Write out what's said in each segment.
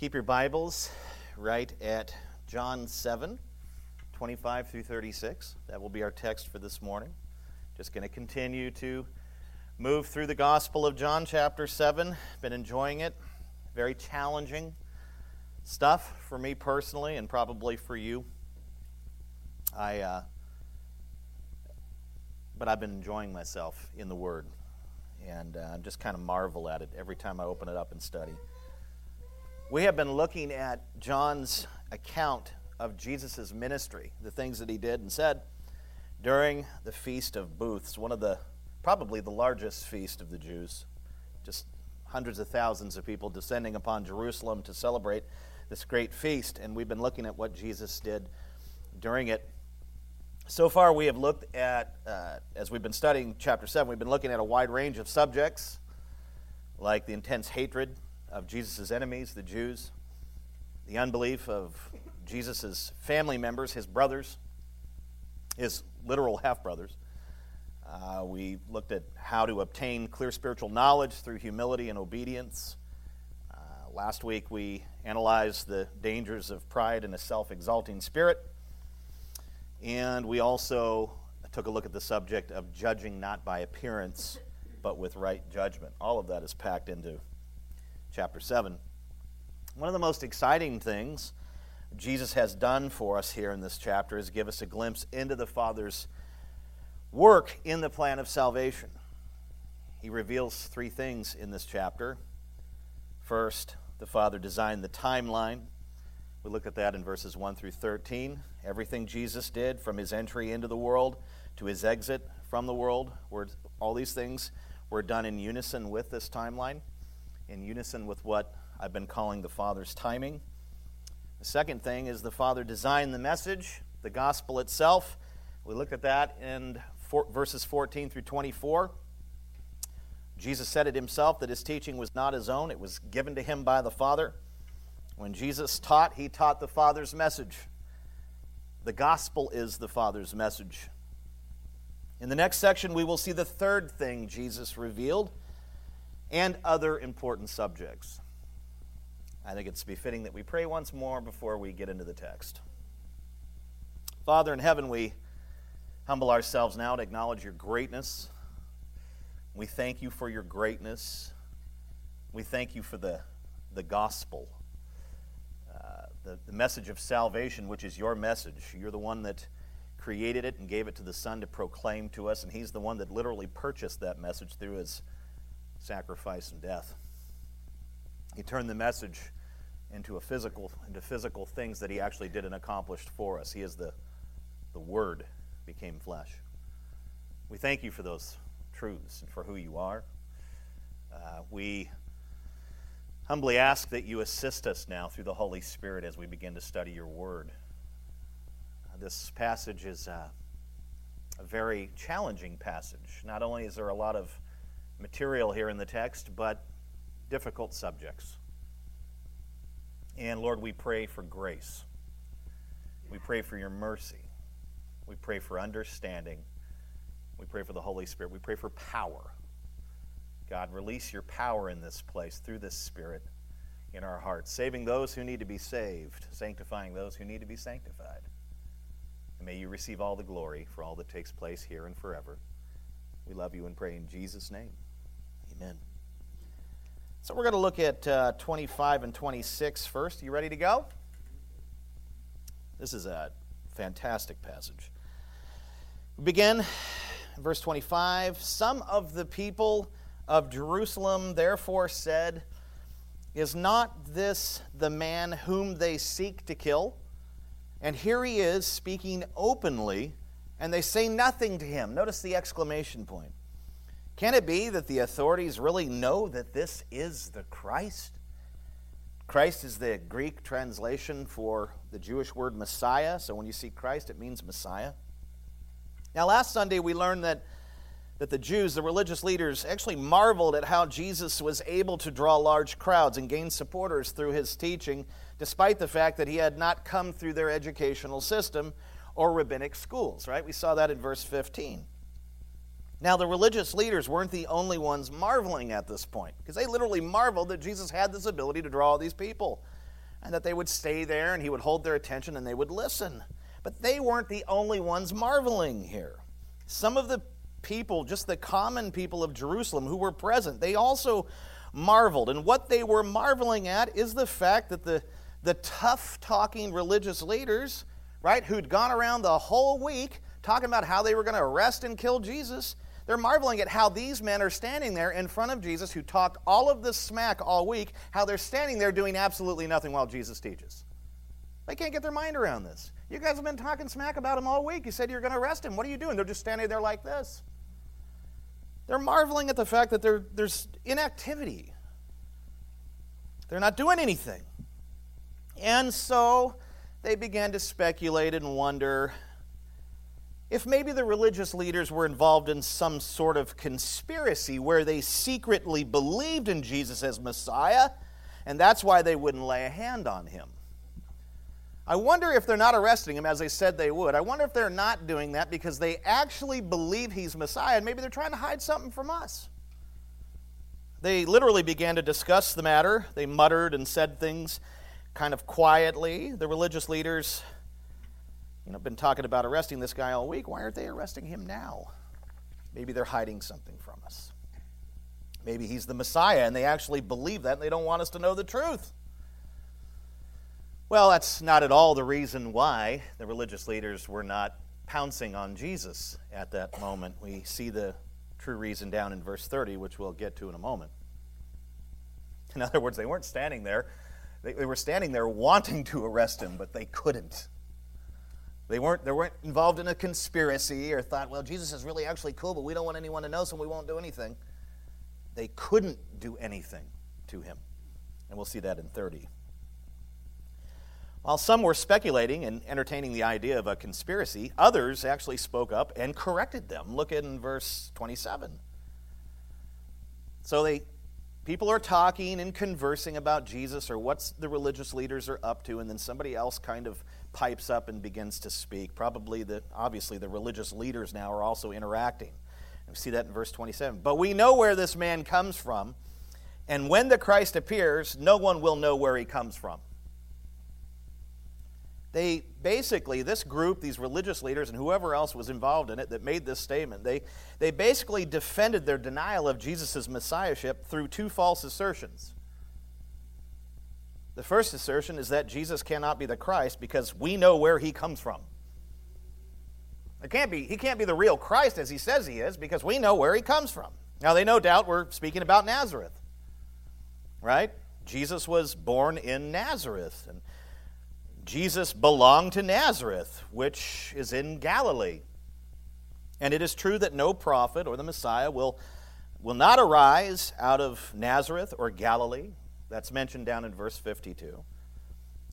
Keep your Bibles right at John 7, 25 through 36. That will be our text for this morning. Just going to continue to move through the Gospel of John, chapter 7. Been enjoying it. Very challenging stuff for me personally, and probably for you. I, uh, but I've been enjoying myself in the Word, and uh, just kind of marvel at it every time I open it up and study. We have been looking at John's account of Jesus' ministry, the things that he did and said during the Feast of Booths, one of the probably the largest feast of the Jews. Just hundreds of thousands of people descending upon Jerusalem to celebrate this great feast. And we've been looking at what Jesus did during it. So far, we have looked at, uh, as we've been studying chapter 7, we've been looking at a wide range of subjects, like the intense hatred of Jesus' enemies, the Jews, the unbelief of Jesus' family members, his brothers, his literal half brothers. Uh, we looked at how to obtain clear spiritual knowledge through humility and obedience. Uh, last week we analyzed the dangers of pride and a self exalting spirit. And we also took a look at the subject of judging not by appearance, but with right judgment. All of that is packed into chapter 7. One of the most exciting things Jesus has done for us here in this chapter is give us a glimpse into the Father's work in the plan of salvation. He reveals three things in this chapter. First, the Father designed the timeline. We look at that in verses 1 through 13. Everything Jesus did from his entry into the world to his exit from the world, were, all these things were done in unison with this timeline in unison with what I've been calling the Father's timing. The second thing is the Father designed the message, the gospel itself. We look at that in four, verses 14 through 24. Jesus said it himself that his teaching was not his own, it was given to him by the Father. When Jesus taught, he taught the Father's message. The gospel is the Father's message. In the next section, we will see the third thing Jesus revealed and other important subjects. I think it's befitting that we pray once more before we get into the text. Father in heaven, we humble ourselves now to acknowledge your greatness. We thank you for your greatness. We thank you for the, the gospel, uh, the, the message of salvation, which is your message. You're the one that created it and gave it to the Son to proclaim to us, and He's the one that literally purchased that message through His sacrifice and death. He turned the message into a physical into physical things that he actually did and accomplished for us. He is the the word became flesh. We thank you for those truths and for who you are. Uh, we humbly ask that you assist us now through the Holy Spirit as we begin to study your word. Uh, this passage is uh, a very challenging passage. Not only is there a lot of material here in the text, but difficult subjects. And Lord, we pray for grace. We pray for your mercy. We pray for understanding. We pray for the Holy Spirit. We pray for power. God, release your power in this place through this Spirit in our hearts, saving those who need to be saved, sanctifying those who need to be sanctified. And may you receive all the glory for all that takes place here and forever. We love you and pray in Jesus' name. Amen. So we're going to look at uh, 25 and 26 first. You ready to go? This is a fantastic passage. We begin verse 25. Some of the people of Jerusalem therefore said, Is not this the man whom they seek to kill? And here he is speaking openly, and they say nothing to him. Notice the exclamation point. Can it be that the authorities really know that this is the Christ? Christ is the Greek translation for the Jewish word Messiah. So when you see Christ, it means Messiah. Now, last Sunday we learned that, that the Jews, the religious leaders, actually marveled at how Jesus was able to draw large crowds and gain supporters through his teaching, despite the fact that he had not come through their educational system or rabbinic schools, right? We saw that in verse 15. Now, the religious leaders weren't the only ones marveling at this point, because they literally marveled that Jesus had this ability to draw all these people. and that they would stay there and he would hold their attention and they would listen. But they weren't the only ones marveling here. Some of the people, just the common people of Jerusalem who were present, they also marveled. And what they were marveling at is the fact that the, the tough talking religious leaders, right, who'd gone around the whole week talking about how they were going to arrest and kill Jesus, they're marveling at how these men are standing there in front of Jesus, who talked all of this smack all week, how they're standing there doing absolutely nothing while Jesus teaches. They can't get their mind around this. You guys have been talking smack about him all week. You said you're going to arrest him. What are you doing? They're just standing there like this. They're marveling at the fact that there's inactivity. They're not doing anything. And so they began to speculate and wonder if maybe the religious leaders were involved in some sort of conspiracy where they secretly believed in Jesus as Messiah, and that's why they wouldn't lay a hand on him. I wonder if they're not arresting him as they said they would. I wonder if they're not doing that because they actually believe he's Messiah and maybe they're trying to hide something from us. They literally began to discuss the matter. They muttered and said things kind of quietly. The religious leaders, you know, been talking about arresting this guy all week. Why aren't they arresting him now? Maybe they're hiding something from us. Maybe he's the Messiah and they actually believe that and they don't want us to know the truth. Well, that's not at all the reason why the religious leaders were not pouncing on Jesus at that moment. We see the true reason down in verse 30, which we'll get to in a moment. In other words, they weren't standing there. They, they were standing there wanting to arrest him, but they couldn't. They weren't, they weren't involved in a conspiracy or thought, well, Jesus is really actually cool, but we don't want anyone to know, so we won't do anything. They couldn't do anything to him. And we'll see that in 30. While some were speculating and entertaining the idea of a conspiracy, others actually spoke up and corrected them. Look in verse 27. So they people are talking and conversing about Jesus or what the religious leaders are up to, and then somebody else kind of pipes up and begins to speak. Probably the obviously the religious leaders now are also interacting. we see that in verse 27. But we know where this man comes from, and when the Christ appears, no one will know where he comes from they basically, this group, these religious leaders, and whoever else was involved in it that made this statement, they, they basically defended their denial of Jesus' messiahship through two false assertions. The first assertion is that Jesus cannot be the Christ because we know where he comes from. It can't be, he can't be the real Christ as he says he is because we know where he comes from. Now, they no doubt were speaking about Nazareth, right? Jesus was born in Nazareth. And Jesus belonged to Nazareth, which is in Galilee. And it is true that no prophet or the Messiah will, will not arise out of Nazareth or Galilee. That's mentioned down in verse 52.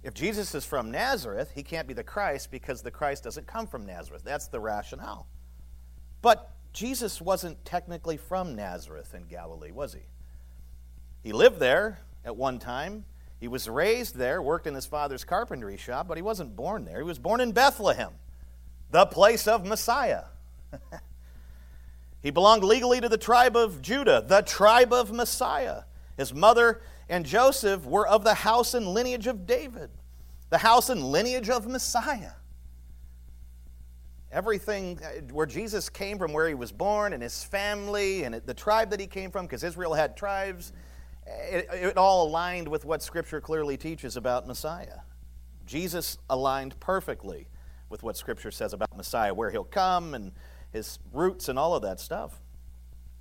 If Jesus is from Nazareth, he can't be the Christ because the Christ doesn't come from Nazareth. That's the rationale. But Jesus wasn't technically from Nazareth in Galilee, was he? He lived there at one time. He was raised there, worked in his father's carpentry shop, but he wasn't born there. He was born in Bethlehem, the place of Messiah. he belonged legally to the tribe of Judah, the tribe of Messiah. His mother and Joseph were of the house and lineage of David, the house and lineage of Messiah. Everything uh, where Jesus came from, where he was born, and his family, and the tribe that he came from, because Israel had tribes it, it all aligned with what Scripture clearly teaches about Messiah. Jesus aligned perfectly with what Scripture says about Messiah, where he'll come and his roots and all of that stuff.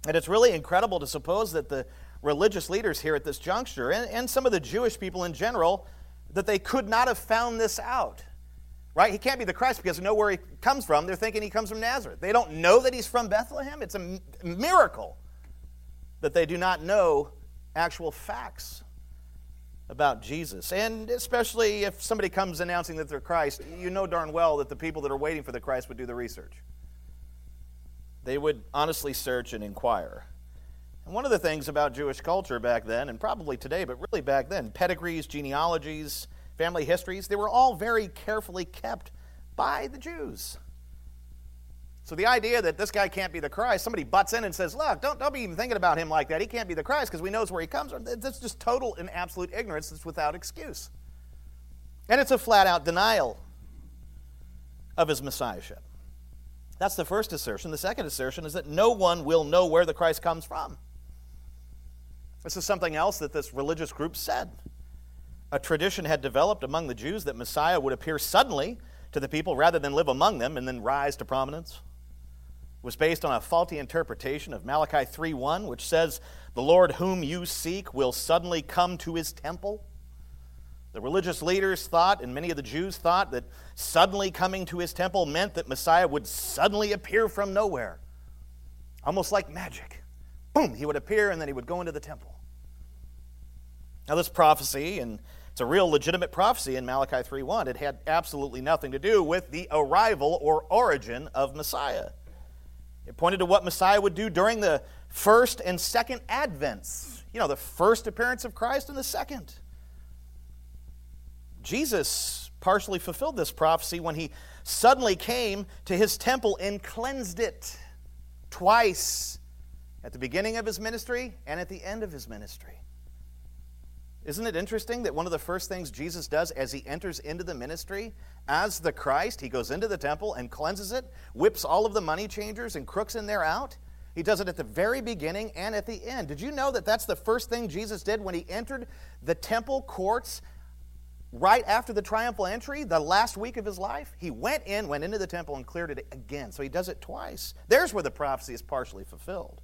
And it's really incredible to suppose that the religious leaders here at this juncture, and, and some of the Jewish people in general, that they could not have found this out. Right? He can't be the Christ because they know where he comes from. They're thinking he comes from Nazareth. They don't know that he's from Bethlehem. It's a miracle that they do not know actual facts about Jesus. And especially if somebody comes announcing that they're Christ, you know darn well that the people that are waiting for the Christ would do the research. They would honestly search and inquire. And one of the things about Jewish culture back then, and probably today, but really back then, pedigrees, genealogies, family histories, they were all very carefully kept by the Jews. So the idea that this guy can't be the Christ, somebody butts in and says, look, don't, don't be even thinking about him like that. He can't be the Christ because we knows where he comes from. That's just total and absolute ignorance that's without excuse. And it's a flat out denial of his messiahship. That's the first assertion. The second assertion is that no one will know where the Christ comes from. This is something else that this religious group said. A tradition had developed among the Jews that Messiah would appear suddenly to the people rather than live among them and then rise to prominence. It was based on a faulty interpretation of Malachi 3:1, which says, "The Lord whom you seek will suddenly come to his temple." The religious leaders thought, and many of the Jews thought, that suddenly coming to his temple meant that Messiah would suddenly appear from nowhere, almost like magic. Boom, he would appear and then he would go into the temple. Now, this prophecy, and it's a real legitimate prophecy in Malachi 3:1, it had absolutely nothing to do with the arrival or origin of Messiah. It pointed to what Messiah would do during the first and second advents. You know, the first appearance of Christ and the second. Jesus partially fulfilled this prophecy when he suddenly came to his temple and cleansed it twice at the beginning of his ministry and at the end of his ministry. Isn't it interesting that one of the first things Jesus does as he enters into the ministry as the Christ, he goes into the temple and cleanses it, whips all of the money changers and crooks in there out? He does it at the very beginning and at the end. Did you know that that's the first thing Jesus did when he entered the temple courts right after the triumphal entry, the last week of his life, he went in, went into the temple, and cleared it again. So he does it twice. There's where the prophecy is partially fulfilled.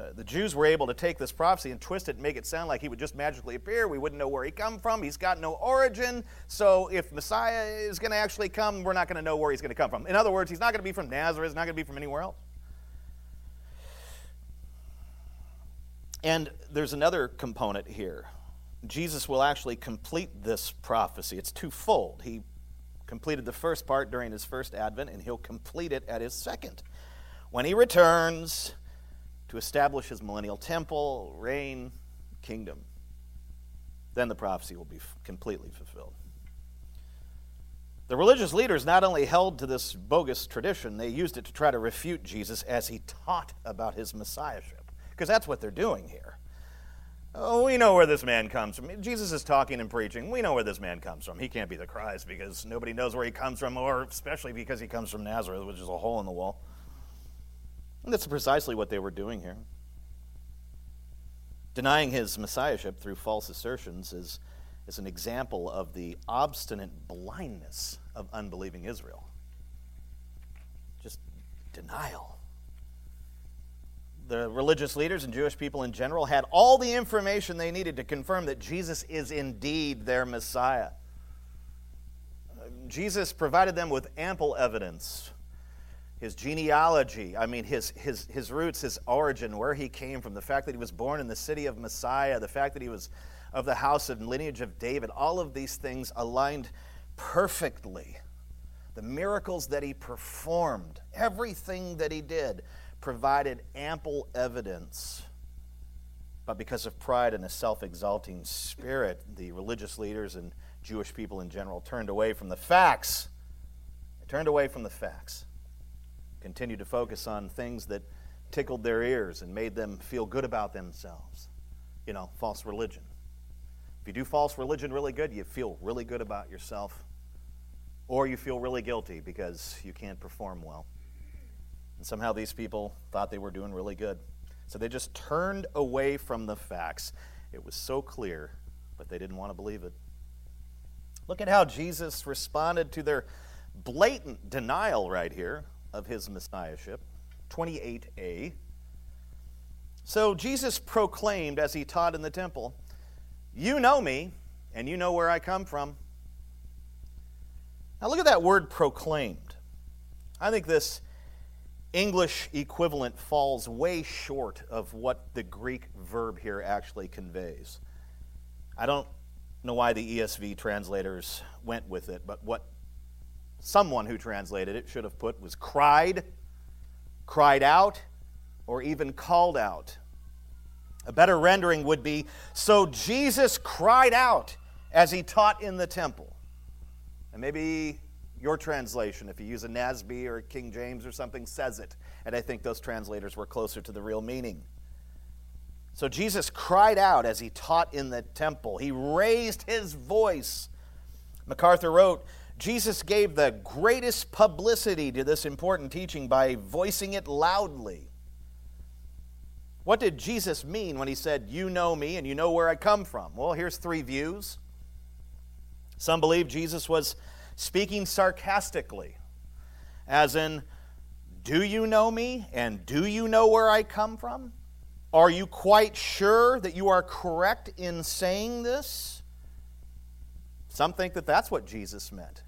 Uh, the Jews were able to take this prophecy and twist it and make it sound like he would just magically appear. We wouldn't know where he come from. He's got no origin. So if Messiah is going to actually come, we're not going to know where he's going to come from. In other words, he's not going to be from Nazareth. He's not going to be from anywhere else. And there's another component here. Jesus will actually complete this prophecy. It's twofold. He completed the first part during his first advent, and he'll complete it at his second. When he returns to establish his millennial temple, reign, kingdom, then the prophecy will be completely fulfilled. The religious leaders not only held to this bogus tradition, they used it to try to refute Jesus as he taught about his messiahship, because that's what they're doing here. Oh, we know where this man comes from. Jesus is talking and preaching. We know where this man comes from. He can't be the Christ because nobody knows where he comes from, or especially because he comes from Nazareth, which is a hole in the wall. And that's precisely what they were doing here. Denying his messiahship through false assertions is, is an example of the obstinate blindness of unbelieving Israel. Just denial the religious leaders and Jewish people in general had all the information they needed to confirm that Jesus is indeed their Messiah. Uh, Jesus provided them with ample evidence. His genealogy, I mean, his, his, his roots, his origin, where he came from, the fact that he was born in the city of Messiah, the fact that he was of the house and lineage of David, all of these things aligned perfectly. The miracles that he performed, everything that he did, provided ample evidence. But because of pride and a self exalting spirit, the religious leaders and Jewish people in general turned away from the facts. They turned away from the facts, continued to focus on things that tickled their ears and made them feel good about themselves. You know, false religion. If you do false religion really good, you feel really good about yourself, or you feel really guilty because you can't perform well. And somehow these people thought they were doing really good. So they just turned away from the facts. It was so clear, but they didn't want to believe it. Look at how Jesus responded to their blatant denial right here of his messiahship. 28a. So Jesus proclaimed as he taught in the temple, You know me, and you know where I come from. Now look at that word proclaimed. I think this English equivalent falls way short of what the Greek verb here actually conveys. I don't know why the ESV translators went with it, but what someone who translated it should have put was cried, cried out, or even called out. A better rendering would be so Jesus cried out as he taught in the temple. And maybe your translation, if you use a NASB or a King James or something, says it. And I think those translators were closer to the real meaning. So Jesus cried out as he taught in the temple. He raised his voice. MacArthur wrote, Jesus gave the greatest publicity to this important teaching by voicing it loudly. What did Jesus mean when he said, You know me and you know where I come from? Well, here's three views. Some believe Jesus was speaking sarcastically, as in, Do you know me and do you know where I come from? Are you quite sure that you are correct in saying this? Some think that that's what Jesus meant.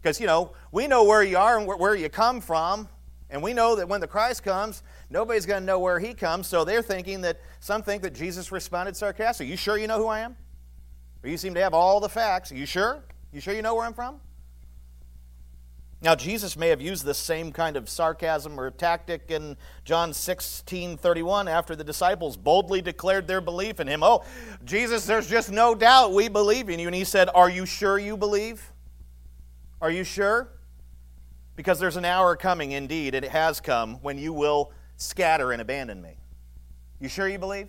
Because, you know, we know where you are and where you come from, and we know that when the Christ comes, nobody's going to know where he comes, so they're thinking that some think that Jesus responded sarcastically. You sure you know who I am? Or you seem to have all the facts. Are you sure? You sure you know where I'm from? Now, Jesus may have used this same kind of sarcasm or tactic in John 16 31 after the disciples boldly declared their belief in him. Oh, Jesus, there's just no doubt we believe in you. And he said, Are you sure you believe? Are you sure? Because there's an hour coming, indeed, and it has come, when you will scatter and abandon me. You sure you believe?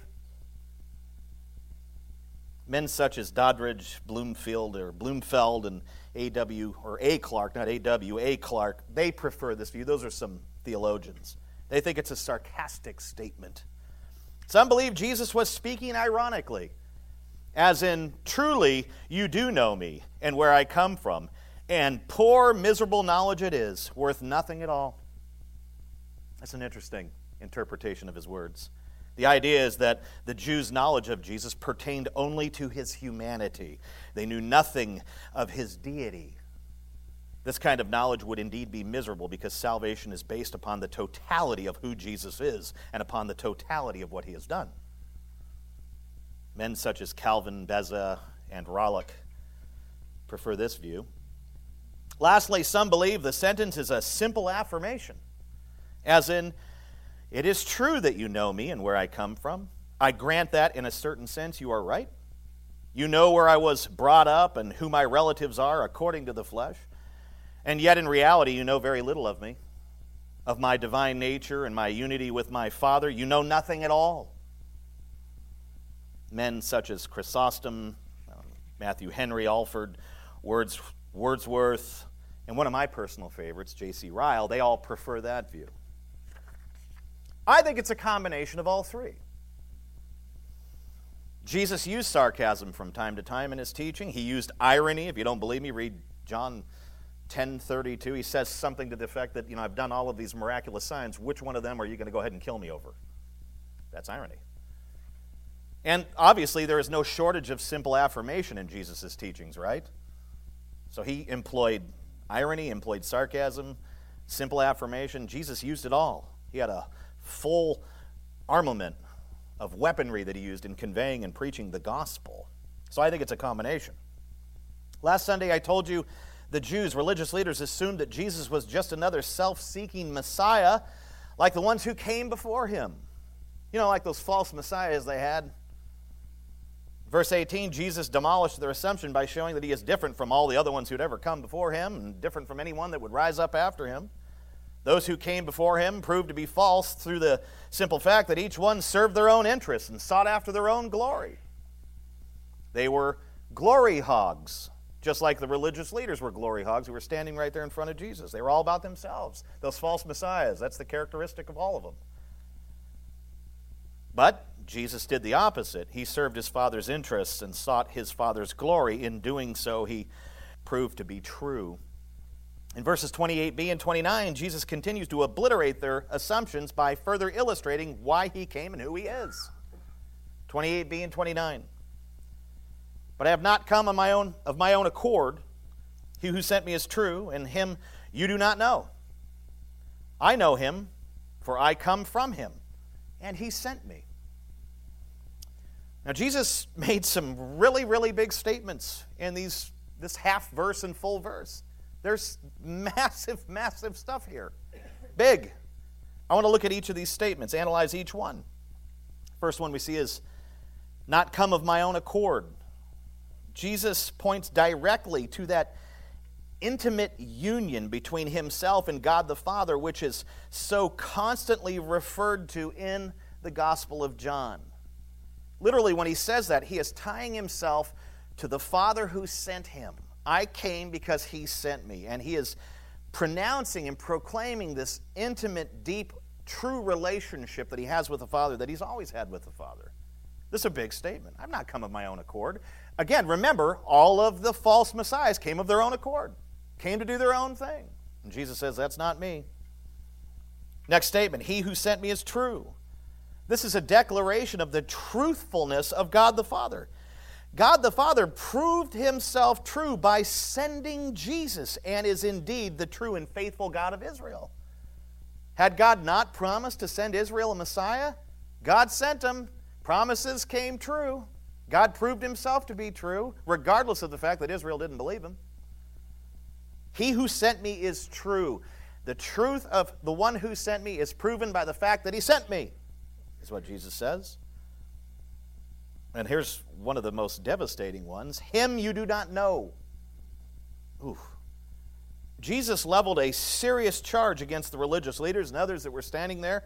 Men such as Doddridge, Bloomfield, or Bloomfeld, and A.W. or A. Clark, not A.W., A. Clark, they prefer this view. Those are some theologians. They think it's a sarcastic statement. Some believe Jesus was speaking ironically, as in, truly, you do know me and where I come from, and poor, miserable knowledge it is, worth nothing at all. That's an interesting interpretation of his words. The idea is that the Jews' knowledge of Jesus pertained only to his humanity, they knew nothing of his deity. This kind of knowledge would indeed be miserable because salvation is based upon the totality of who Jesus is and upon the totality of what he has done. Men such as Calvin, Beza, and Rollock prefer this view. Lastly, some believe the sentence is a simple affirmation, as in, it is true that you know me and where I come from. I grant that in a certain sense you are right. You know where I was brought up and who my relatives are according to the flesh. And yet, in reality, you know very little of me, of my divine nature and my unity with my Father. You know nothing at all. Men such as Chrysostom, um, Matthew Henry, Alford, Words, Wordsworth, and one of my personal favorites, J.C. Ryle, they all prefer that view. I think it's a combination of all three. Jesus used sarcasm from time to time in his teaching. He used irony. If you don't believe me, read John 10:32. He says something to the effect that, you know, I've done all of these miraculous signs. Which one of them are you going to go ahead and kill me over? That's irony. And obviously, there is no shortage of simple affirmation in Jesus' teachings, right? So he employed irony, employed sarcasm, simple affirmation. Jesus used it all. He had a full armament of weaponry that he used in conveying and preaching the gospel. So I think it's a combination. Last Sunday, I told you the Jews, religious leaders, assumed that Jesus was just another self seeking Messiah like the ones who came before him. You know, like those false messiahs they had. Verse 18, Jesus demolished their assumption by showing that he is different from all the other ones who'd ever come before him and different from anyone that would rise up after him. Those who came before him proved to be false through the simple fact that each one served their own interests and sought after their own glory. They were glory hogs, just like the religious leaders were glory hogs who were standing right there in front of Jesus. They were all about themselves. Those false messiahs, that's the characteristic of all of them. But Jesus did the opposite. He served his Father's interests and sought his Father's glory. In doing so, he proved to be true. In verses 28b and 29, Jesus continues to obliterate their assumptions by further illustrating why he came and who he is. 28b and 29. But I have not come on my own of my own accord. He who sent me is true, and him you do not know. I know him, for I come from him, and he sent me. Now Jesus made some really, really big statements in these this half verse and full verse. There's massive, massive stuff here. Big. I want to look at each of these statements, analyze each one. First one we see is not come of my own accord. Jesus points directly to that intimate union between himself and God the Father, which is so constantly referred to in the Gospel of John. Literally, when he says that, he is tying himself to the Father who sent him. I came because he sent me. And he is pronouncing and proclaiming this intimate, deep, true relationship that he has with the Father that he's always had with the Father. This is a big statement. I've not come of my own accord. Again, remember, all of the false messiahs came of their own accord, came to do their own thing. And Jesus says, That's not me. Next statement He who sent me is true. This is a declaration of the truthfulness of God the Father. God the Father proved himself true by sending Jesus and is indeed the true and faithful God of Israel. Had God not promised to send Israel a Messiah? God sent him. Promises came true. God proved himself to be true, regardless of the fact that Israel didn't believe him. He who sent me is true. The truth of the one who sent me is proven by the fact that he sent me, is what Jesus says. And here's one of the most devastating ones Him you do not know. Oof. Jesus leveled a serious charge against the religious leaders and others that were standing there.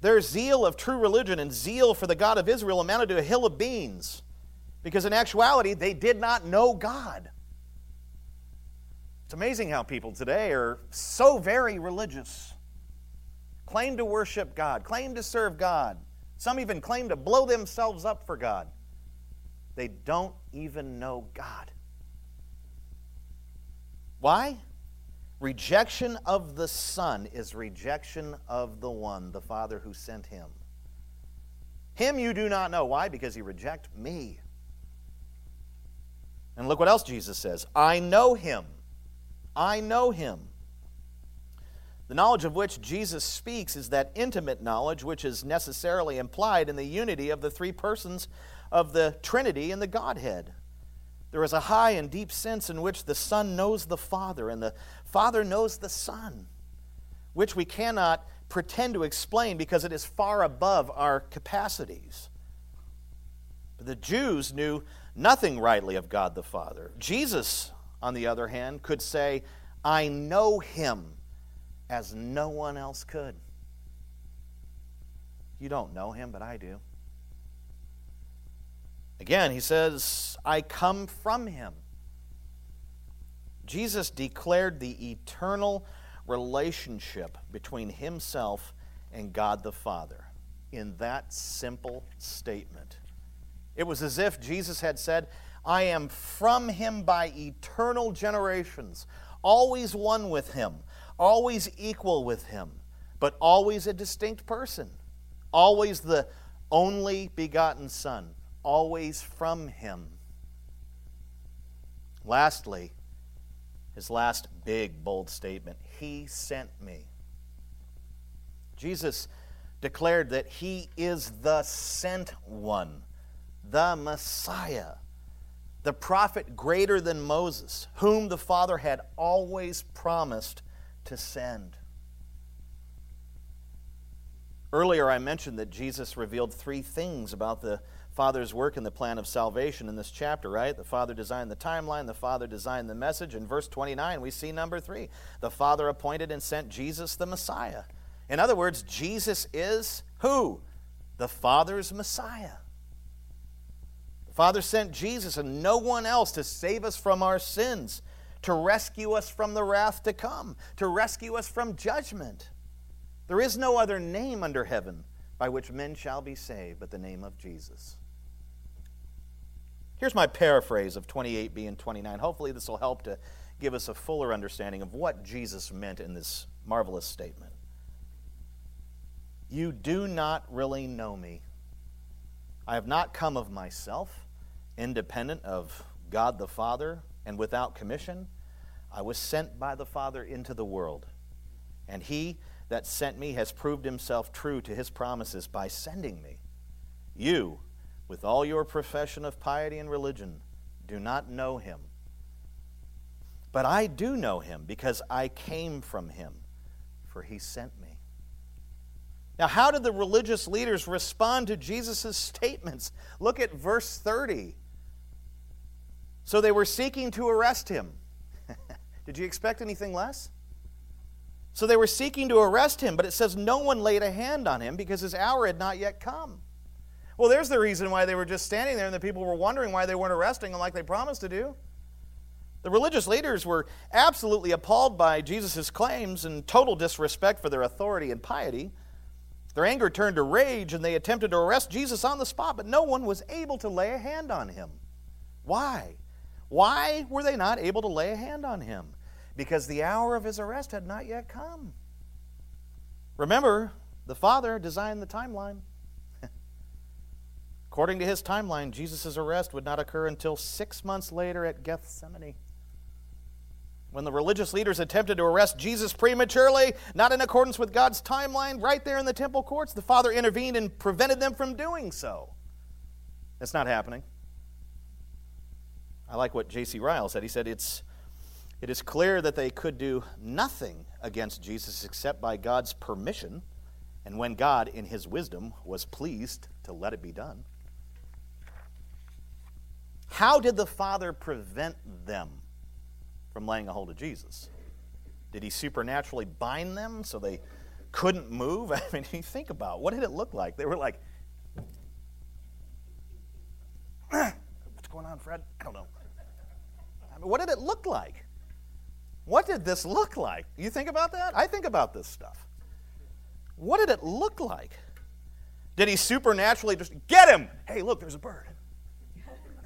Their zeal of true religion and zeal for the God of Israel amounted to a hill of beans because, in actuality, they did not know God. It's amazing how people today are so very religious, claim to worship God, claim to serve God some even claim to blow themselves up for God. They don't even know God. Why? Rejection of the Son is rejection of the one, the Father who sent him. Him you do not know. Why? Because he reject me. And look what else Jesus says I know him. I know him. The knowledge of which Jesus speaks is that intimate knowledge which is necessarily implied in the unity of the three persons of the Trinity and the Godhead. There is a high and deep sense in which the Son knows the Father and the Father knows the Son, which we cannot pretend to explain because it is far above our capacities. But the Jews knew nothing rightly of God the Father. Jesus, on the other hand, could say, I know him as no one else could. You don't know him, but I do. Again, he says, I come from him. Jesus declared the eternal relationship between himself and God the Father in that simple statement. It was as if Jesus had said, I am from him by eternal generations, always one with him, always equal with him, but always a distinct person, always the only begotten Son, always from him. Lastly, his last big, bold statement He sent me. Jesus declared that He is the sent one, the Messiah, the prophet greater than Moses, whom the Father had always promised to send. Earlier, I mentioned that Jesus revealed three things about the Father's work and the plan of salvation in this chapter, right? The Father designed the timeline, the Father designed the message. In verse 29, we see number three the Father appointed and sent Jesus the Messiah. In other words, Jesus is who? The Father's Messiah. The Father sent Jesus and no one else to save us from our sins to rescue us from the wrath to come, to rescue us from judgment. There is no other name under heaven by which men shall be saved but the name of Jesus. Here's my paraphrase of 28b and 29. Hopefully, this will help to give us a fuller understanding of what Jesus meant in this marvelous statement. You do not really know me. I have not come of myself, independent of God the Father and without commission. I was sent by the Father into the world. And he that sent me has proved himself true to his promises by sending me. You, with all your profession of piety and religion, do not know him. But I do know him because I came from him, for he sent me. Now, how did the religious leaders respond to Jesus' statements? Look at verse 30. So they were seeking to arrest him. Did you expect anything less? So they were seeking to arrest him, but it says no one laid a hand on him because his hour had not yet come. Well, there's the reason why they were just standing there and the people were wondering why they weren't arresting them like they promised to do. The religious leaders were absolutely appalled by Jesus' claims and total disrespect for their authority and piety. Their anger turned to rage and they attempted to arrest Jesus on the spot, but no one was able to lay a hand on him. Why? Why were they not able to lay a hand on him? Because the hour of his arrest had not yet come. Remember, the Father designed the timeline. According to his timeline, Jesus' arrest would not occur until six months later at Gethsemane. When the religious leaders attempted to arrest Jesus prematurely, not in accordance with God's timeline, right there in the temple courts, the Father intervened and prevented them from doing so. That's not happening. I like what J.C. Ryle said. He said, it's, It is clear that they could do nothing against Jesus except by God's permission, and when God, in his wisdom, was pleased to let it be done. How did the Father prevent them from laying a hold of Jesus? Did he supernaturally bind them so they couldn't move? I mean, you think about it, what did it look like? They were like, "What's going on, Fred?" I don't know. What did it look like? What did this look like? You think about that? I think about this stuff. What did it look like? Did he supernaturally just get him? Hey, look, there's a bird.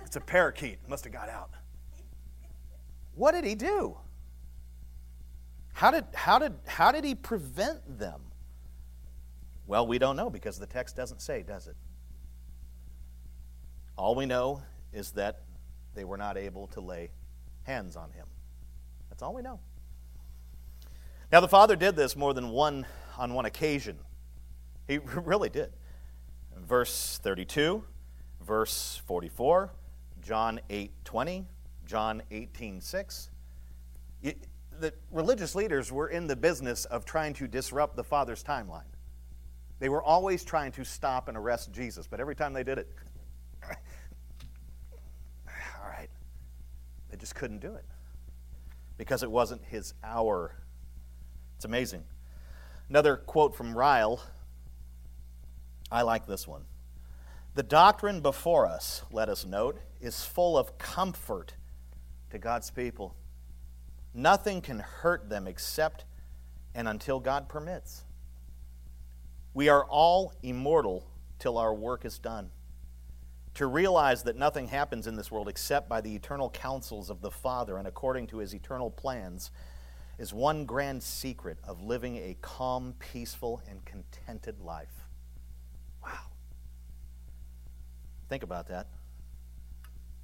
It's a parakeet. Must have got out. What did he do? How did, how, did, how did he prevent them? Well, we don't know because the text doesn't say, does it? All we know is that they were not able to lay hands on him. That's all we know. Now, the Father did this more than one on one occasion. He really did. Verse 32, verse 44, John 8 20, John 18 6. The religious leaders were in the business of trying to disrupt the Father's timeline. They were always trying to stop and arrest Jesus, but every time they did it, all right, they just couldn't do it because it wasn't his hour. It's amazing. Another quote from Ryle. I like this one. The doctrine before us, let us note, is full of comfort to God's people. Nothing can hurt them except and until God permits. We are all immortal till our work is done. To realize that nothing happens in this world except by the eternal counsels of the Father and according to his eternal plans is one grand secret of living a calm, peaceful, and contented life. Wow. Think about that.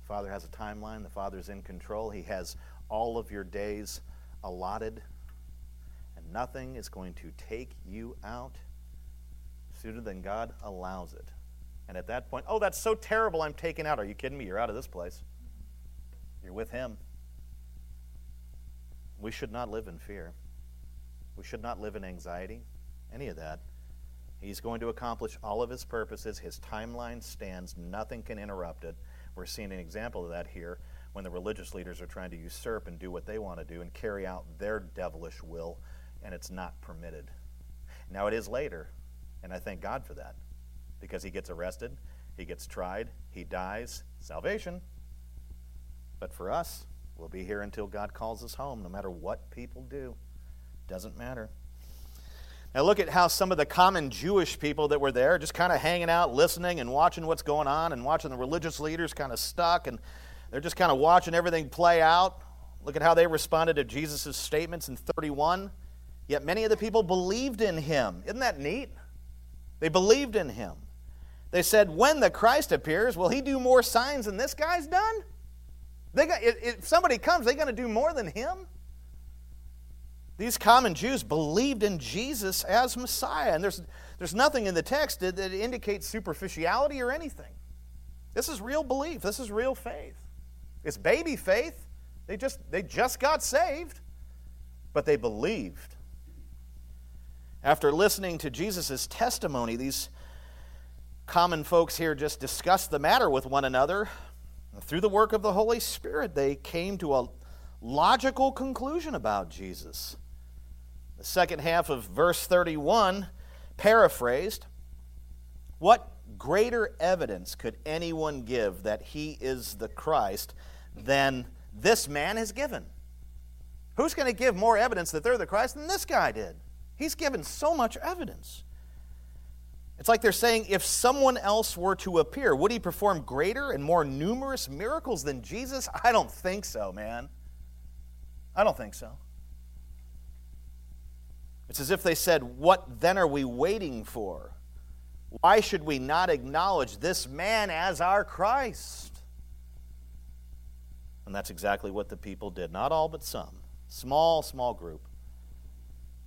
The Father has a timeline, the Father's in control. He has all of your days allotted, and nothing is going to take you out sooner than God allows it. And at that point, oh, that's so terrible, I'm taken out. Are you kidding me? You're out of this place. You're with Him. We should not live in fear. We should not live in anxiety, any of that. He's going to accomplish all of His purposes. His timeline stands, nothing can interrupt it. We're seeing an example of that here when the religious leaders are trying to usurp and do what they want to do and carry out their devilish will, and it's not permitted. Now, it is later, and I thank God for that because he gets arrested, he gets tried, he dies, salvation. But for us, we'll be here until God calls us home, no matter what people do. Doesn't matter. Now, look at how some of the common Jewish people that were there, just kind of hanging out, listening, and watching what's going on, and watching the religious leaders kind of stuck, and they're just kind of watching everything play out. Look at how they responded to Jesus' statements in 31. Yet many of the people believed in him. Isn't that neat? They believed in him. They said, when the Christ appears, will he do more signs than this guy's done? They got, if somebody comes, they're going to do more than him? These common Jews believed in Jesus as Messiah, and there's, there's nothing in the text that, that indicates superficiality or anything. This is real belief. This is real faith. It's baby faith. They just, they just got saved, but they believed. After listening to Jesus' testimony, these common folks here just discussed the matter with one another. Through the work of the Holy Spirit, they came to a logical conclusion about Jesus. The second half of verse 31, paraphrased, What greater evidence could anyone give that he is the Christ than this man has given? Who's going to give more evidence that they're the Christ than this guy did? He's given so much evidence. It's like they're saying if someone else were to appear, would he perform greater and more numerous miracles than Jesus? I don't think so, man. I don't think so. It's as if they said, What then are we waiting for? Why should we not acknowledge this man as our Christ? And that's exactly what the people did. Not all, but some. Small, small group.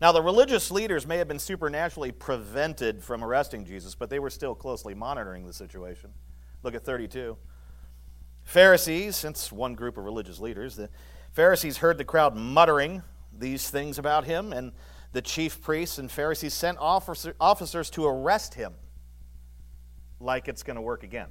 Now, the religious leaders may have been supernaturally prevented from arresting Jesus, but they were still closely monitoring the situation. Look at 32. Pharisees, since one group of religious leaders, the Pharisees heard the crowd muttering these things about him, and the chief priests and Pharisees sent officers to arrest him like it's going to work again.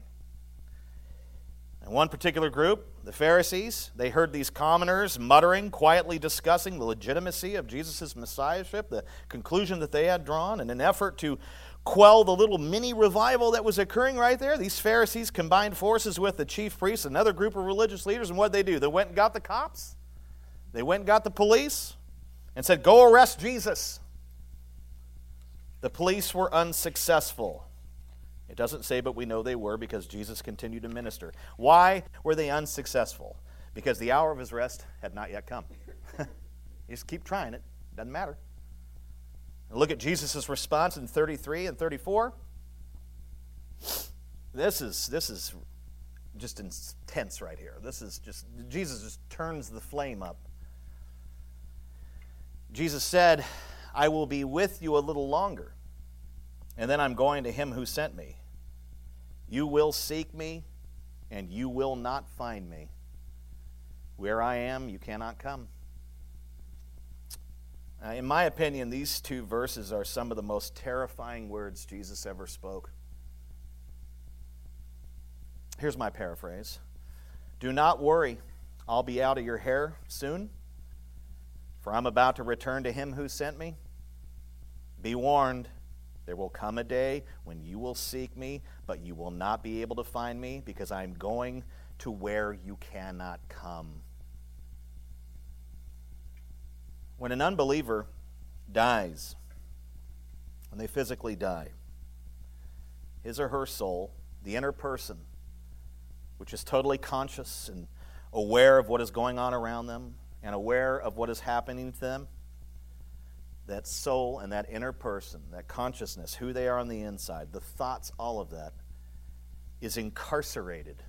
And one particular group, the Pharisees, they heard these commoners muttering, quietly discussing the legitimacy of Jesus' messiahship, the conclusion that they had drawn, in an effort to quell the little mini revival that was occurring right there. These Pharisees combined forces with the chief priests, another group of religious leaders, and what did they do? They went and got the cops, they went and got the police, and said, Go arrest Jesus. The police were unsuccessful. It doesn't say, but we know they were because Jesus continued to minister. Why were they unsuccessful? Because the hour of his rest had not yet come. just keep trying it, doesn't matter. look at Jesus' response in 33 and 34. This is, this is just intense right here. This is just, Jesus just turns the flame up. Jesus said, I will be with you a little longer and then I'm going to him who sent me. You will seek me, and you will not find me. Where I am, you cannot come. Uh, in my opinion, these two verses are some of the most terrifying words Jesus ever spoke. Here's my paraphrase Do not worry, I'll be out of your hair soon, for I'm about to return to him who sent me. Be warned. There will come a day when you will seek me, but you will not be able to find me because I am going to where you cannot come. When an unbeliever dies, when they physically die, his or her soul, the inner person, which is totally conscious and aware of what is going on around them and aware of what is happening to them, that soul and that inner person, that consciousness, who they are on the inside, the thoughts, all of that, is incarcerated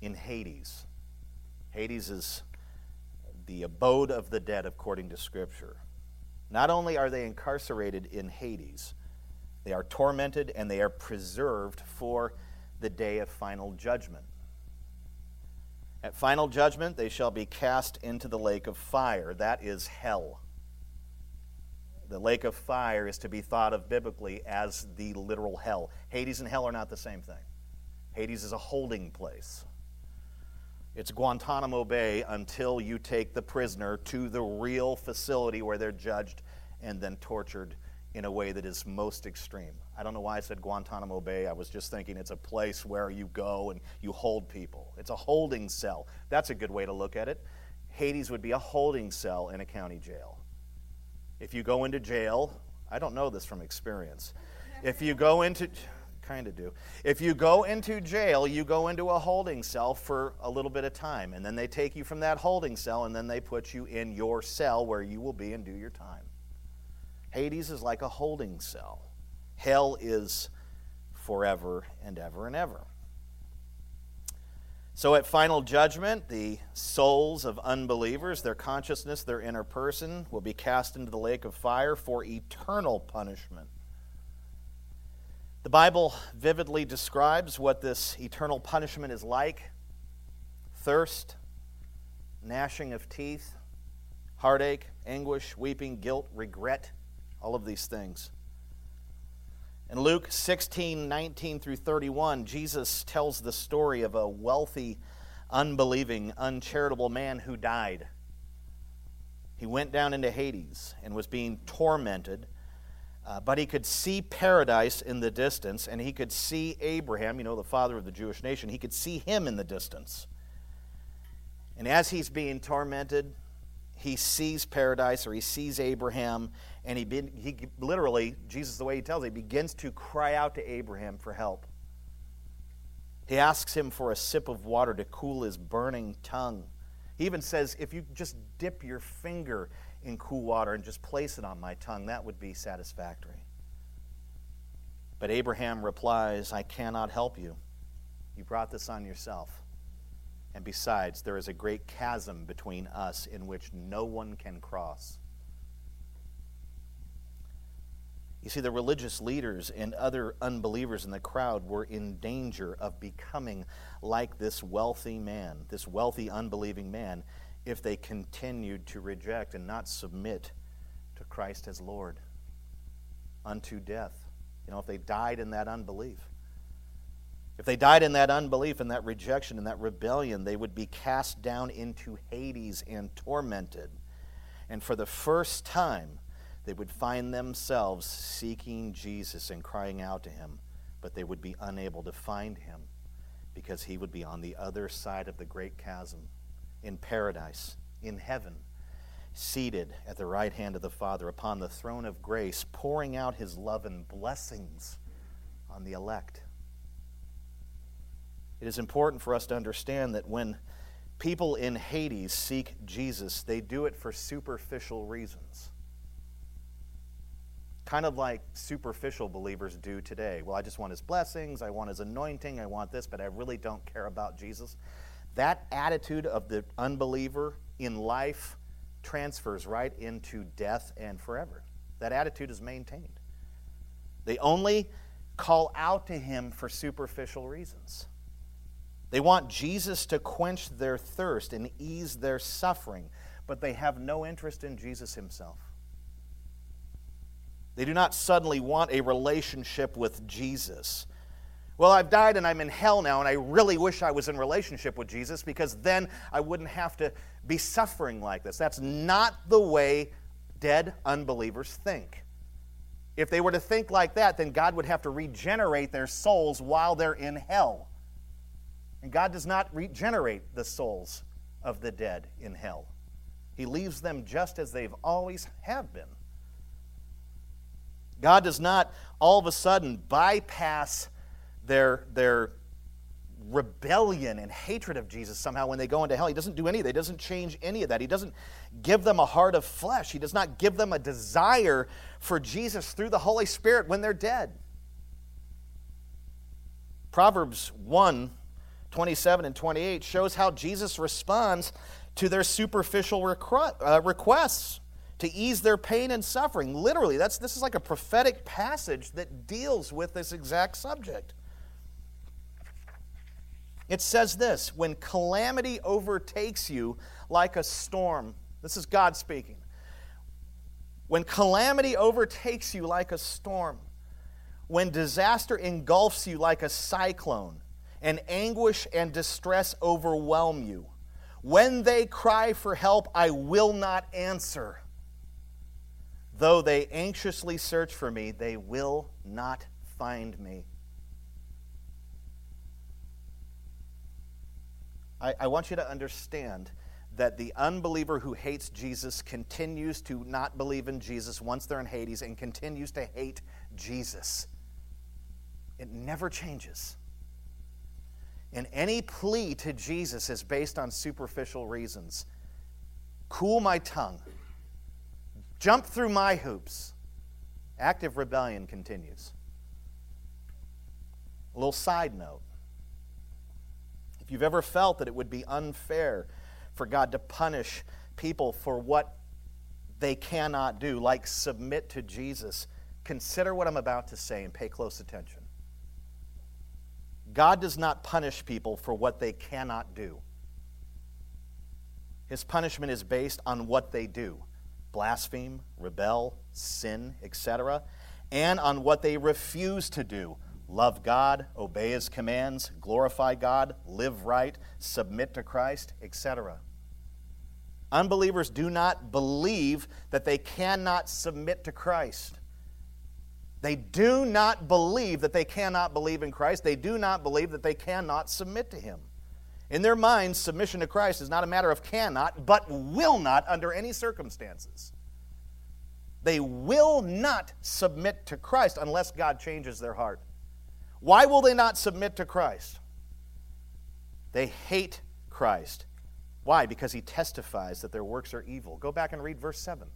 in Hades. Hades is the abode of the dead according to Scripture. Not only are they incarcerated in Hades, they are tormented and they are preserved for the day of final judgment. At final judgment, they shall be cast into the lake of fire. That is hell. The lake of fire is to be thought of biblically as the literal hell. Hades and hell are not the same thing. Hades is a holding place. It's Guantanamo Bay until you take the prisoner to the real facility where they're judged and then tortured in a way that is most extreme. I don't know why I said Guantanamo Bay. I was just thinking it's a place where you go and you hold people. It's a holding cell. That's a good way to look at it. Hades would be a holding cell in a county jail. If you go into jail, I don't know this from experience. If you go into, kind of do, if you go into jail, you go into a holding cell for a little bit of time, and then they take you from that holding cell, and then they put you in your cell where you will be and do your time. Hades is like a holding cell, hell is forever and ever and ever. So at final judgment, the souls of unbelievers, their consciousness, their inner person, will be cast into the lake of fire for eternal punishment. The Bible vividly describes what this eternal punishment is like thirst, gnashing of teeth, heartache, anguish, weeping, guilt, regret, all of these things. In Luke 16, 19 through 31, Jesus tells the story of a wealthy, unbelieving, uncharitable man who died. He went down into Hades and was being tormented Uh, but he could see paradise in the distance, and he could see Abraham, you know, the father of the Jewish nation, he could see him in the distance. And as he's being tormented, he sees paradise or he sees Abraham, and he, he literally, Jesus, the way he tells it, he begins to cry out to Abraham for help. He asks him for a sip of water to cool his burning tongue. He even says, If you just dip your finger in cool water and just place it on my tongue, that would be satisfactory. But Abraham replies, I cannot help you. You brought this on yourself. And besides, there is a great chasm between us in which no one can cross. You see, the religious leaders and other unbelievers in the crowd were in danger of becoming like this wealthy man, this wealthy, unbelieving man, if they continued to reject and not submit to Christ as Lord unto death. You know, if they died in that unbelief. If they died in that unbelief and that rejection and that rebellion, they would be cast down into Hades and tormented. And for the first time, they would find themselves seeking Jesus and crying out to him, but they would be unable to find him because he would be on the other side of the great chasm in paradise, in heaven, seated at the right hand of the Father upon the throne of grace, pouring out his love and blessings on the elect. It is important for us to understand that when people in Hades seek Jesus, they do it for superficial reasons. Kind of like superficial believers do today. Well, I just want his blessings, I want his anointing, I want this, but I really don't care about Jesus. That attitude of the unbeliever in life transfers right into death and forever. That attitude is maintained. They only call out to him for superficial reasons. They want Jesus to quench their thirst and ease their suffering, but they have no interest in Jesus himself. They do not suddenly want a relationship with Jesus. Well, I've died and I'm in hell now, and I really wish I was in relationship with Jesus because then I wouldn't have to be suffering like this. That's not the way dead unbelievers think. If they were to think like that, then God would have to regenerate their souls while they're in hell. And God does not regenerate the souls of the dead in hell. He leaves them just as they've always have been. God does not all of a sudden bypass their, their rebellion and hatred of Jesus somehow when they go into hell. He doesn't do any of that. He doesn't change any of that. He doesn't give them a heart of flesh. He does not give them a desire for Jesus through the Holy Spirit when they're dead. Proverbs 1 27 and 28 shows how Jesus responds to their superficial uh, requests to ease their pain and suffering. Literally, that's, this is like a prophetic passage that deals with this exact subject. It says this when calamity overtakes you like a storm, this is God speaking. When calamity overtakes you like a storm, when disaster engulfs you like a cyclone, and anguish and distress overwhelm you. When they cry for help, I will not answer. Though they anxiously search for me, they will not find me. I, I, want you to understand that the unbeliever who hates Jesus continues to not believe in Jesus once they're in Hades and continues to hate Jesus. It never changes. And any plea to Jesus is based on superficial reasons. Cool my tongue. Jump through my hoops. Active rebellion continues. A little side note. If you've ever felt that it would be unfair for God to punish people for what they cannot do, like submit to Jesus, consider what I'm about to say and pay close attention. God does not punish people for what they cannot do. His punishment is based on what they do blaspheme, rebel, sin, etc., and on what they refuse to do love God, obey His commands, glorify God, live right, submit to Christ, etc. Unbelievers do not believe that they cannot submit to Christ. They do not believe that they cannot believe in Christ. They do not believe that they cannot submit to Him. In their minds, submission to Christ is not a matter of cannot, but will not under any circumstances. They will not submit to Christ unless God changes their heart. Why will they not submit to Christ? They hate Christ. Why? Because he testifies that their works are evil. Go back and read verse 7.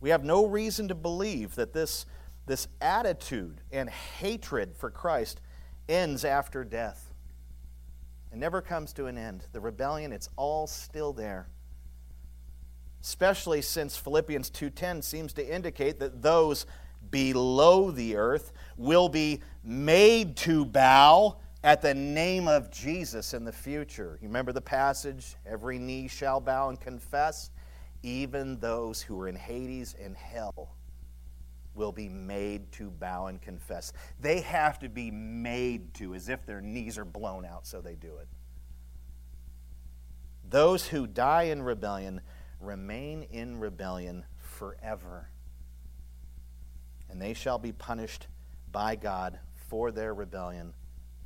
We have no reason to believe that this, this attitude and hatred for Christ ends after death. It never comes to an end. The rebellion, it's all still there. Especially since Philippians 2:10 seems to indicate that those below the earth will be made to bow at the name of Jesus in the future. You remember the passage? Every knee shall bow and confess, even those who are in Hades and hell will be made to bow and confess. They have to be made to, as if their knees are blown out, so they do it. Those who die in rebellion remain in rebellion forever. And they shall be punished by God for their rebellion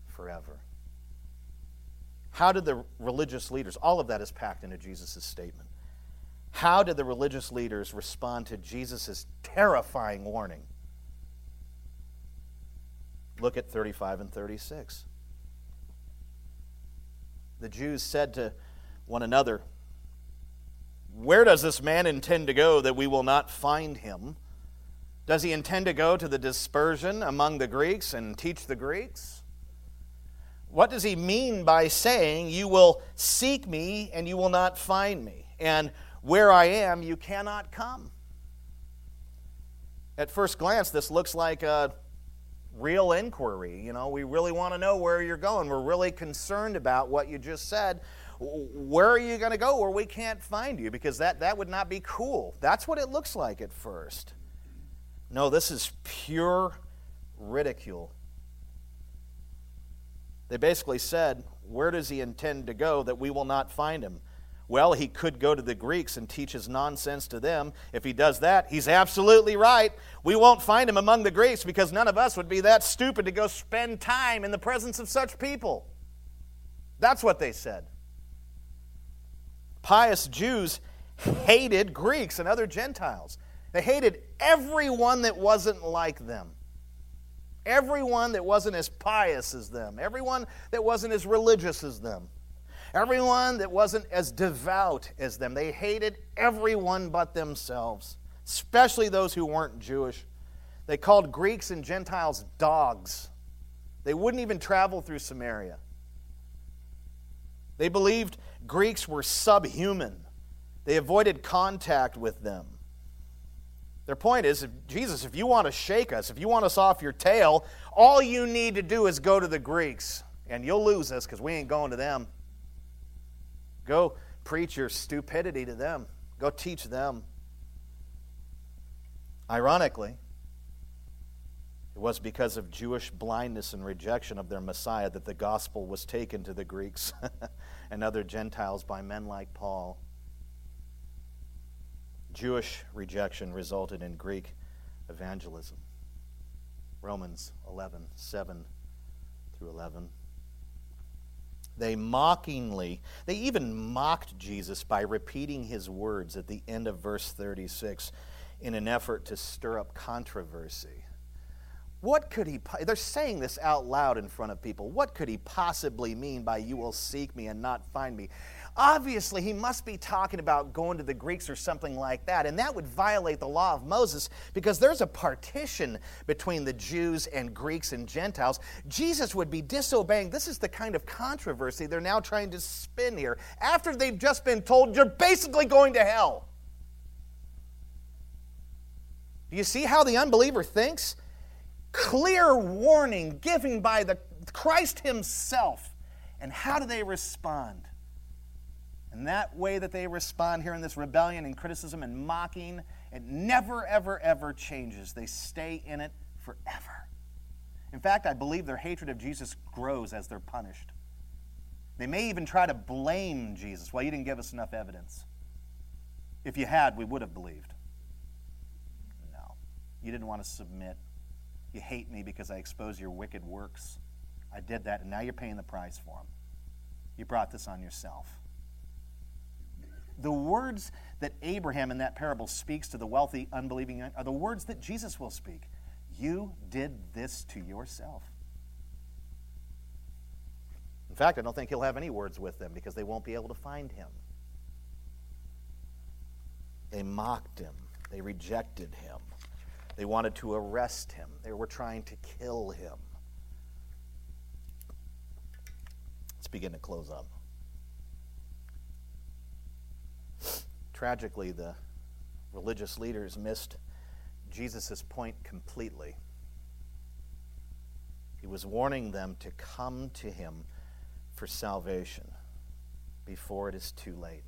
forever. How did the religious leaders, all of that is packed into Jesus' statement. How did the religious leaders respond to Jesus' terrifying warning? Look at 35 and 36. The Jews said to one another, Where does this man intend to go that we will not find him? Does he intend to go to the dispersion among the Greeks and teach the Greeks? What does he mean by saying, You will seek me and you will not find me? And where I am, you cannot come. At first glance, this looks like a real inquiry. You know, we really want to know where you're going. We're really concerned about what you just said. Where are you going to go where we can't find you? Because that, that would not be cool. That's what it looks like at first. No, this is pure ridicule. They basically said, Where does he intend to go that we will not find him? Well, he could go to the Greeks and teach his nonsense to them. If he does that, he's absolutely right. We won't find him among the Greeks because none of us would be that stupid to go spend time in the presence of such people. That's what they said. Pious Jews hated Greeks and other Gentiles. They hated everyone that wasn't like them. Everyone that wasn't as pious as them. Everyone that wasn't as religious as them. Everyone that wasn't as devout as them. They hated everyone but themselves, especially those who weren't Jewish. They called Greeks and Gentiles dogs. They wouldn't even travel through Samaria. They believed Greeks were subhuman. They avoided contact with them. Their point is if, Jesus, if you want to shake us, if you want us off your tail, all you need to do is go to the Greeks, and you'll lose us because we ain't going to them. Go preach your stupidity to them, go teach them. Ironically, it was because of Jewish blindness and rejection of their Messiah that the gospel was taken to the Greeks and other Gentiles by men like Paul. Jewish rejection resulted in Greek evangelism. Romans 11, 7 through 11. They mockingly, they even mocked Jesus by repeating his words at the end of verse 36 in an effort to stir up controversy. What could he, they're saying this out loud in front of people. What could he possibly mean by you will seek me and not find me? Obviously, he must be talking about going to the Greeks or something like that, and that would violate the law of Moses because there's a partition between the Jews and Greeks and Gentiles. Jesus would be disobeying. This is the kind of controversy they're now trying to spin here after they've just been told you're basically going to hell. Do you see how the unbeliever thinks? Clear warning given by the Christ himself. And how do they respond? And that way that they respond here in this rebellion and criticism and mocking, it never, ever, ever changes. They stay in it forever. In fact, I believe their hatred of Jesus grows as they're punished. They may even try to blame Jesus. Well, you didn't give us enough evidence. If you had, we would have believed. No. You didn't want to submit. You hate me because I expose your wicked works. I did that, and now you're paying the price for them. You brought this on yourself. The words that Abraham in that parable speaks to the wealthy, unbelieving are the words that Jesus will speak. You did this to yourself. In fact, I don't think he'll have any words with them because they won't be able to find him. They mocked him, they rejected him, they wanted to arrest him, they were trying to kill him. Let's begin to close up. Tragically, the religious leaders missed Jesus' point completely. He was warning them to come to him for salvation before it is too late.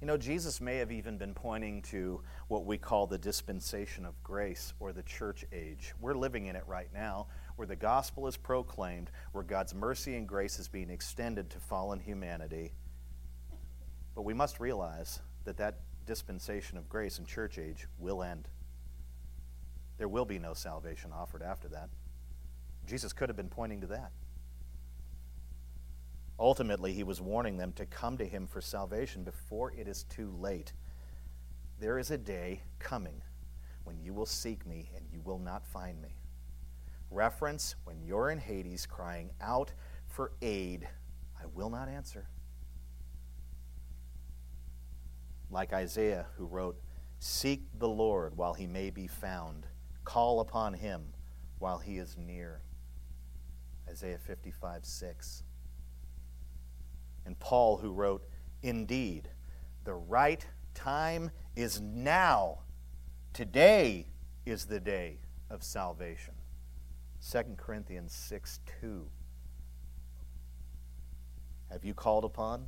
You know, Jesus may have even been pointing to what we call the dispensation of grace or the church age. We're living in it right now, where the gospel is proclaimed, where God's mercy and grace is being extended to fallen humanity. But we must realize that that dispensation of grace and church age will end. There will be no salvation offered after that. Jesus could have been pointing to that. Ultimately, he was warning them to come to him for salvation before it is too late. There is a day coming when you will seek me and you will not find me. Reference when you're in Hades crying out for aid, I will not answer. Like Isaiah, who wrote, Seek the Lord while he may be found, call upon him while he is near. Isaiah 55 6. And Paul, who wrote, Indeed, the right time is now. Today is the day of salvation. 2 Corinthians 6 2. Have you called upon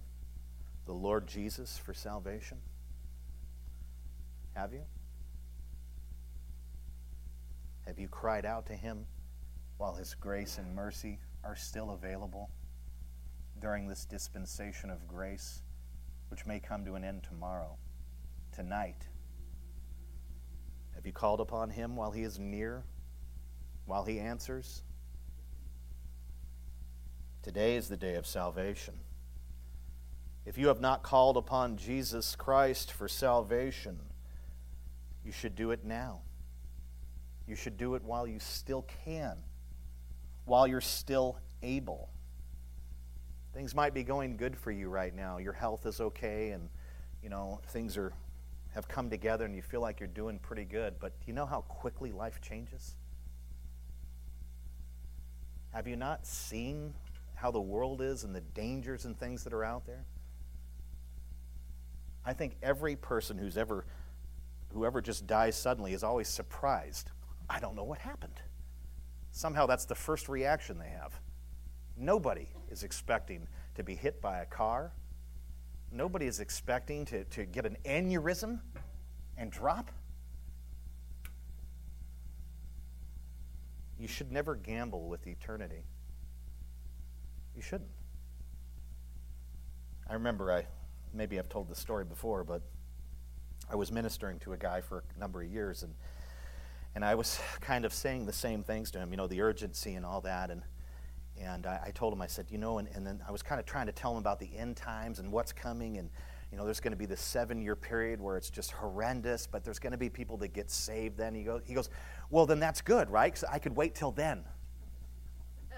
the Lord Jesus for salvation? Have you? Have you cried out to him while his grace and mercy are still available? during this dispensation of grace, which may come to an end tomorrow, tonight? Have you called upon him while he is near, while he answers? Today is the day of salvation. If you have not called upon Jesus Christ for salvation, you should do it now. You should do it while you still can, while you're still able. Things might be going good for you right now. Your health is okay and you know, things are have come together and you feel like you're doing pretty good, but do you know how quickly life changes? Have you not seen how the world is and the dangers and things that are out there? I think every person who's ever whoever just dies suddenly is always surprised. I don't know what happened. Somehow that's the first reaction they have. Nobody is expecting to be hit by a car. Nobody is expecting to, to get an aneurysm and drop. You should never gamble with eternity. You shouldn't. I remember I maybe I've told this story before, but I was ministering to a guy for a number of years and and I was kind of saying the same things to him, you know, the urgency and all that and and I, I, told him, I said, you know, and, and then I was kind of trying to tell him about the end times and what's coming. And, you know, there's going to be this seven year period where it's just horrendous, but there's going to be people that get saved then. He goes, he goes well, then that's good, right? Because I could wait till then.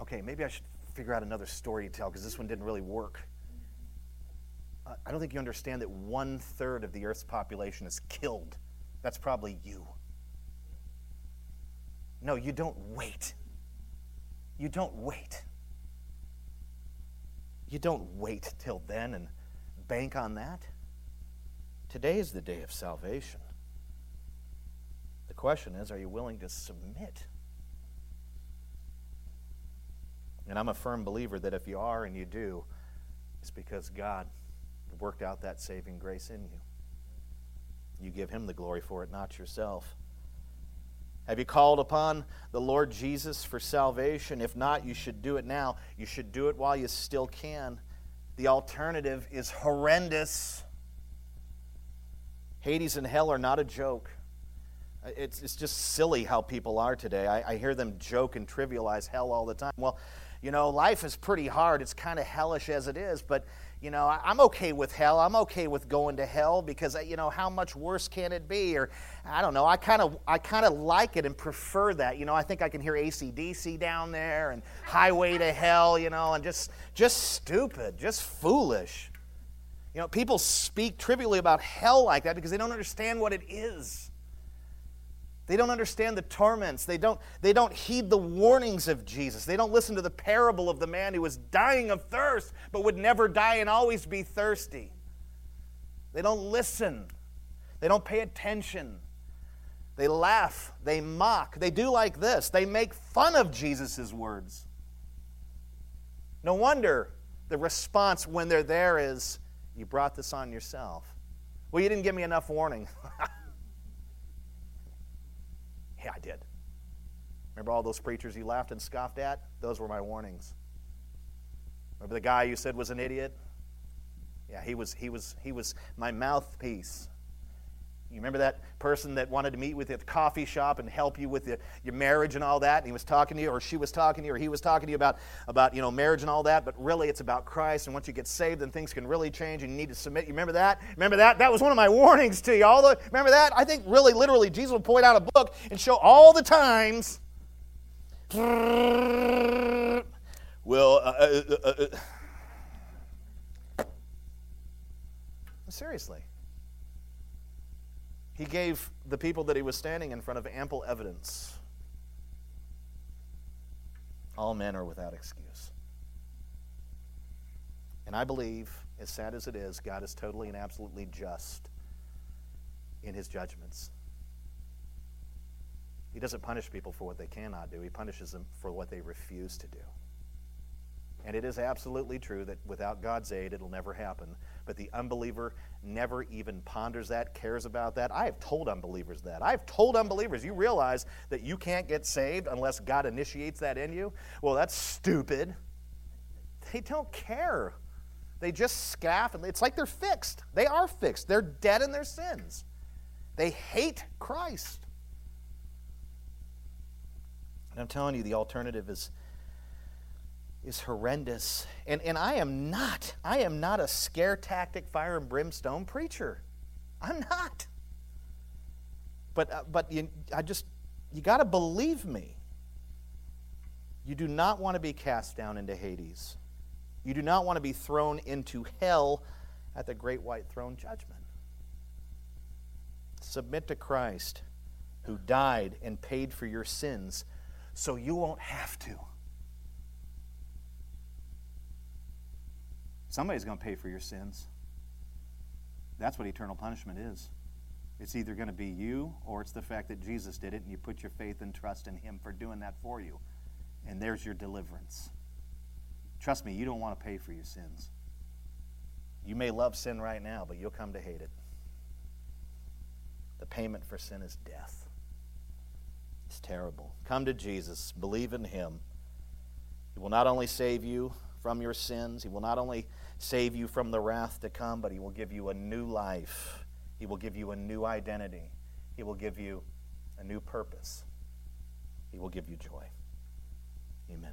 okay, maybe I should figure out another story to tell because this one didn't really work. I don't think you understand that one third of the Earth's population is killed. That's probably you. No, you don't wait. You don't wait. You don't wait till then and bank on that. Today is the day of salvation. The question is are you willing to submit? And I'm a firm believer that if you are and you do, it's because God worked out that saving grace in you. You give Him the glory for it, not yourself. Have you called upon the Lord Jesus for salvation? If not, you should do it now. You should do it while you still can. The alternative is horrendous. Hades and hell are not a joke. Uh, it's, it's just silly how people are today. I, I hear them joke and trivialize hell all the time. Well, you know, life is pretty hard. It's kind of hellish as it is, but, you know, I, am okay with hell. I'm okay with going to hell because, uh, you know, how much worse can it be? Or, I don't know, I kind of I kind of like it and prefer that. You know, I think I can hear ACDC down there and Highway to Hell, you know, and just, just stupid, just foolish. You know, people speak trivially about hell like that because they don't understand what it is. They don't understand the torments. They don't, they don't heed the warnings of Jesus. They don't listen to the parable of the man who was dying of thirst but would never die and always be thirsty. They don't listen. They don't pay attention. They laugh. They mock. They do like this. They make fun of Jesus' words. No wonder the response when they're there is, You brought this on yourself. Well, you didn't give me enough warning. Yeah, I did. Remember all those preachers you laughed and scoffed at? Those were my warnings. Remember the guy you said was an idiot? Yeah, he was, he was, he was my mouthpiece. You remember that person that wanted to meet with you at the coffee shop and help you with the, your marriage and all that? And he was talking to you, or she was talking to you, or he was talking to you about, about you know, marriage and all that, but really it's about Christ. And once you get saved, then things can really change and you need to submit. You remember that? Remember that? That was one of my warnings to you. All the, remember that? I think really, literally, Jesus will point out a book and show all the times. Well, uh, uh, uh, uh seriously. He gave the people that he was standing in front of ample evidence. All men are without excuse. And I believe, as sad as it is, God is totally and absolutely just in his judgments. He doesn't punish people for what they cannot do, he punishes them for what they refuse to do. And it is absolutely true that without God's aid, it'll never happen. But the unbeliever never even ponders that, cares about that. I have told unbelievers that. I've told unbelievers, you realize that you can't get saved unless God initiates that in you? Well, that's stupid. They don't care. They just scoff, and it's like they're fixed. They are fixed. They're dead in their sins. They hate Christ. And I'm telling you, the alternative is is horrendous. And, and I am not, I am not a scare tactic, fire and brimstone preacher. I'm not. But, uh, but you, I just, you got to believe me. You do not want to be cast down into Hades. You do not want to be thrown into hell at the great white throne judgment. Submit to Christ, who died and paid for your sins, so you won't have to. Somebody's going to pay for your sins. That's what eternal punishment is. It's either going to be you or it's the fact that Jesus did it and you put your faith and trust in Him for doing that for you. And there's your deliverance. Trust me, you don't want to pay for your sins. You may love sin right now, but you'll come to hate it. The payment for sin is death. It's terrible. Come to Jesus, believe in Him. He will not only save you from your sins, He will not only save you from the wrath to come, but He will give you a new life. He will give you a new identity. He will give you a new purpose. He will give you joy. Amen.